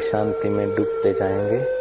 शांति में डूबते जाएँगे।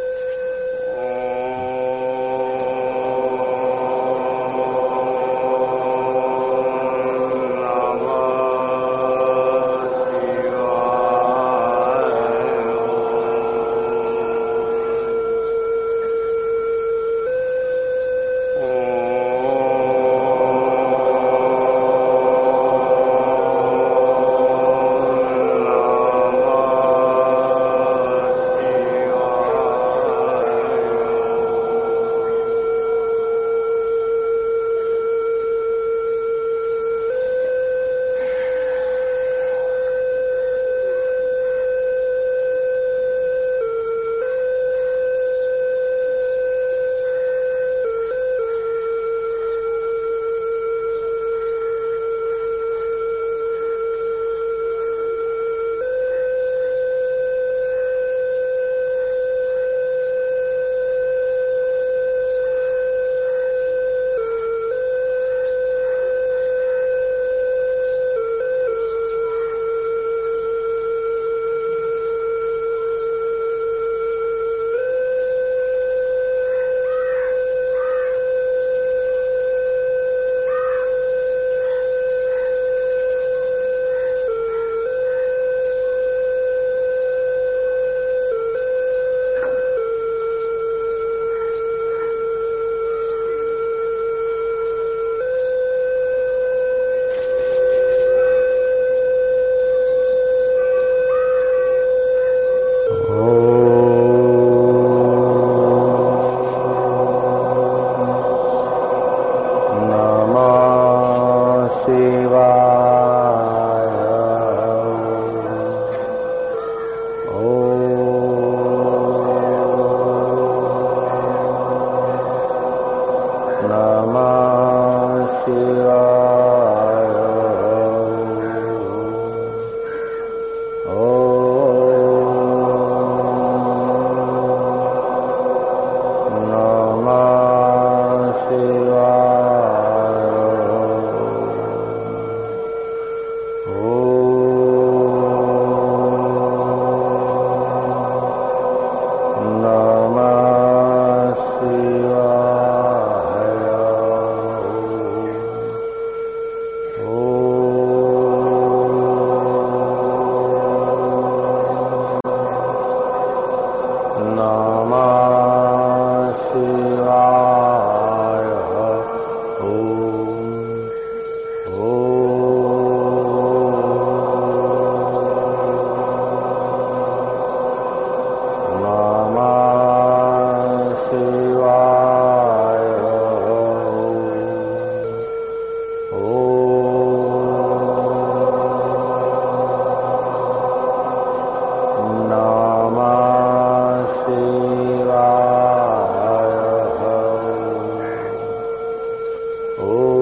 Oh.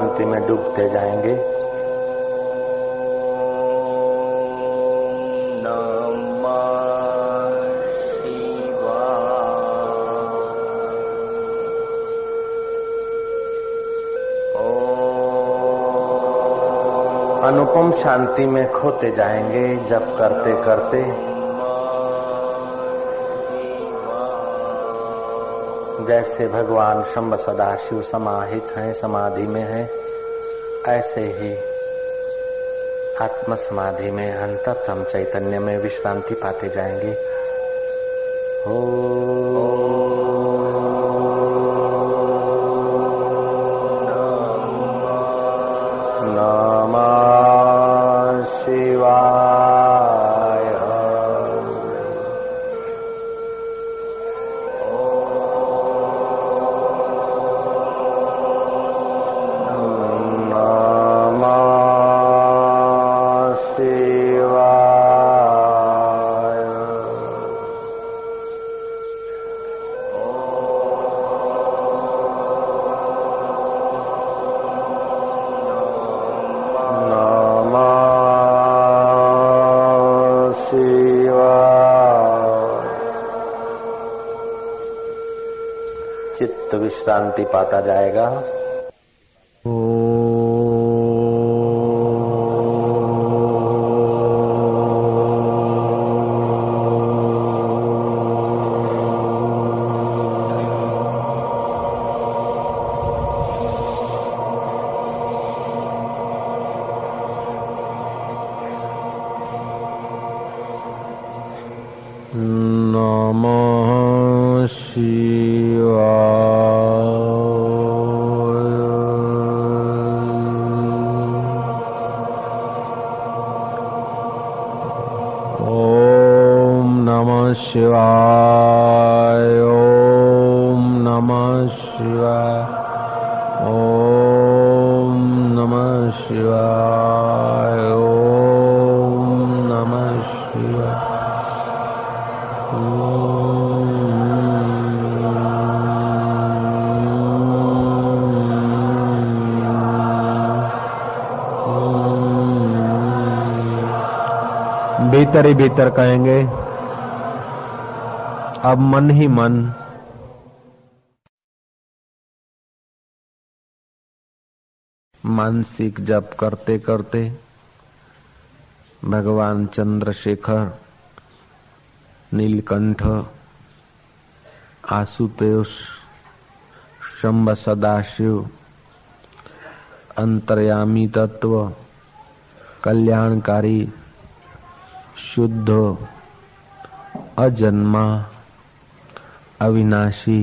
शांति में डूबते जाएँगे। अनुपम शांति में खोते जाएँगे जब करते करते जैसे भगवान शंभ सदा शिव समाहित हैं, समाधि में हैं, ऐसे ही आत्म समाधि में अंतरतम चैतन्य में विश्रांति पाते जाएँगे। हो पाता जाएगा। नमः भीतर ही भीतर कहेंगे अब मन ही मन। मानसिक जप करते करते भगवान चंद्रशेखर नीलकंठ आशुतोष शंभ सदाशिव अंतर्यामी तत्व कल्याणकारी शुद्ध अजन्मा अविनाशी